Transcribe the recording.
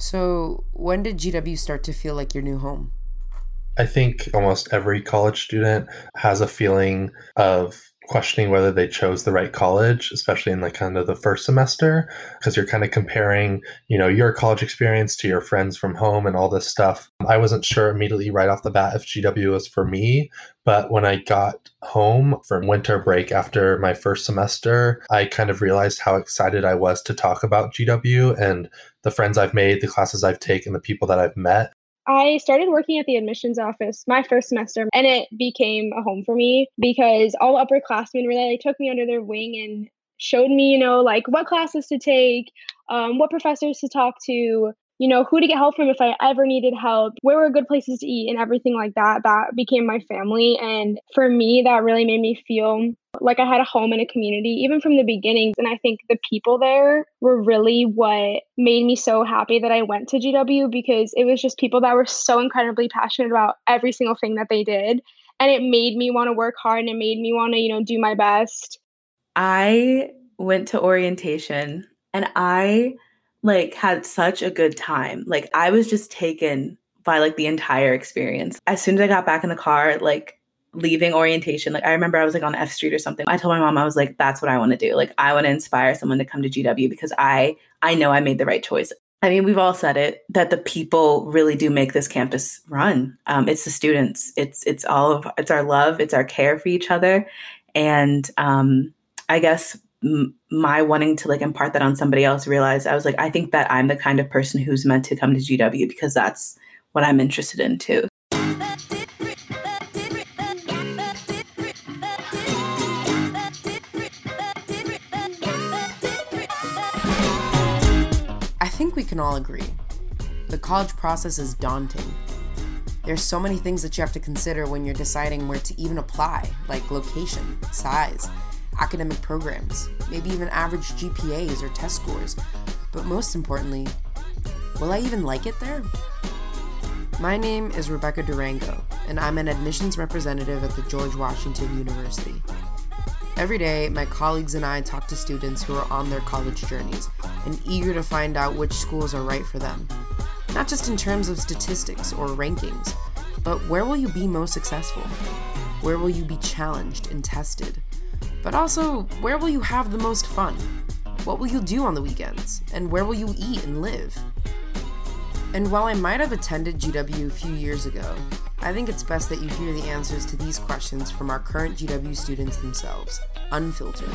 So, when did GW start to feel like your new home? I think almost every college student has a feeling of questioning whether they chose the right college, especially in like kind of the first semester, because you're kind of comparing, you know, your college experience to your friends from home and all this stuff. I wasn't sure immediately right off the bat if GW was for me, but when I got home from winter break after my first semester, I kind of realized how excited I was to talk about GW and the friends I've made, the classes I've taken, the people that I've met. I started working at the admissions office my first semester, and it became a home for me because all upperclassmen really took me under their wing and showed me, you know, like what classes to take, um, what professors to talk to, you know, who to get help from if I ever needed help, where were good places to eat, and everything like that. That became my family. And for me, that really made me feel like I had a home and a community, even from the beginnings. And I think the people there were really what made me so happy that I went to GW because it was just people that were so incredibly passionate about every single thing that they did. And it made me want to work hard and it made me want to, you know, do my best. I went to orientation and I like had such a good time. Like I was just taken by like the entire experience. As soon as I got back in the car, like leaving orientation, like I remember I was like on F Street or something. I told my mom I was like, that's what I want to do. Like I want to inspire someone to come to GW because I I know I made the right choice. I mean, we've all said it that the people really do make this campus run. Um, it's the students. It's it's all of it's our love. It's our care for each other, and um, I guess my wanting to like impart that on somebody else realized I was like, I think that I'm the kind of person who's meant to come to GW because that's what I'm interested in too. Can all agree. The college process is daunting. There's so many things that you have to consider when you're deciding where to even apply, like location, size, academic programs, maybe even average GPAs or test scores. But most importantly, will I even like it there? My name is Rebecca Durango, and I'm an admissions representative at the George Washington University. Every day, my colleagues and I talk to students who are on their college journeys and eager to find out which schools are right for them. Not just in terms of statistics or rankings, but where will you be most successful? Where will you be challenged and tested? But also, where will you have the most fun? What will you do on the weekends? And where will you eat and live? And while I might have attended GW a few years ago, I think it's best that you hear the answers to these questions from our current GW students themselves, unfiltered.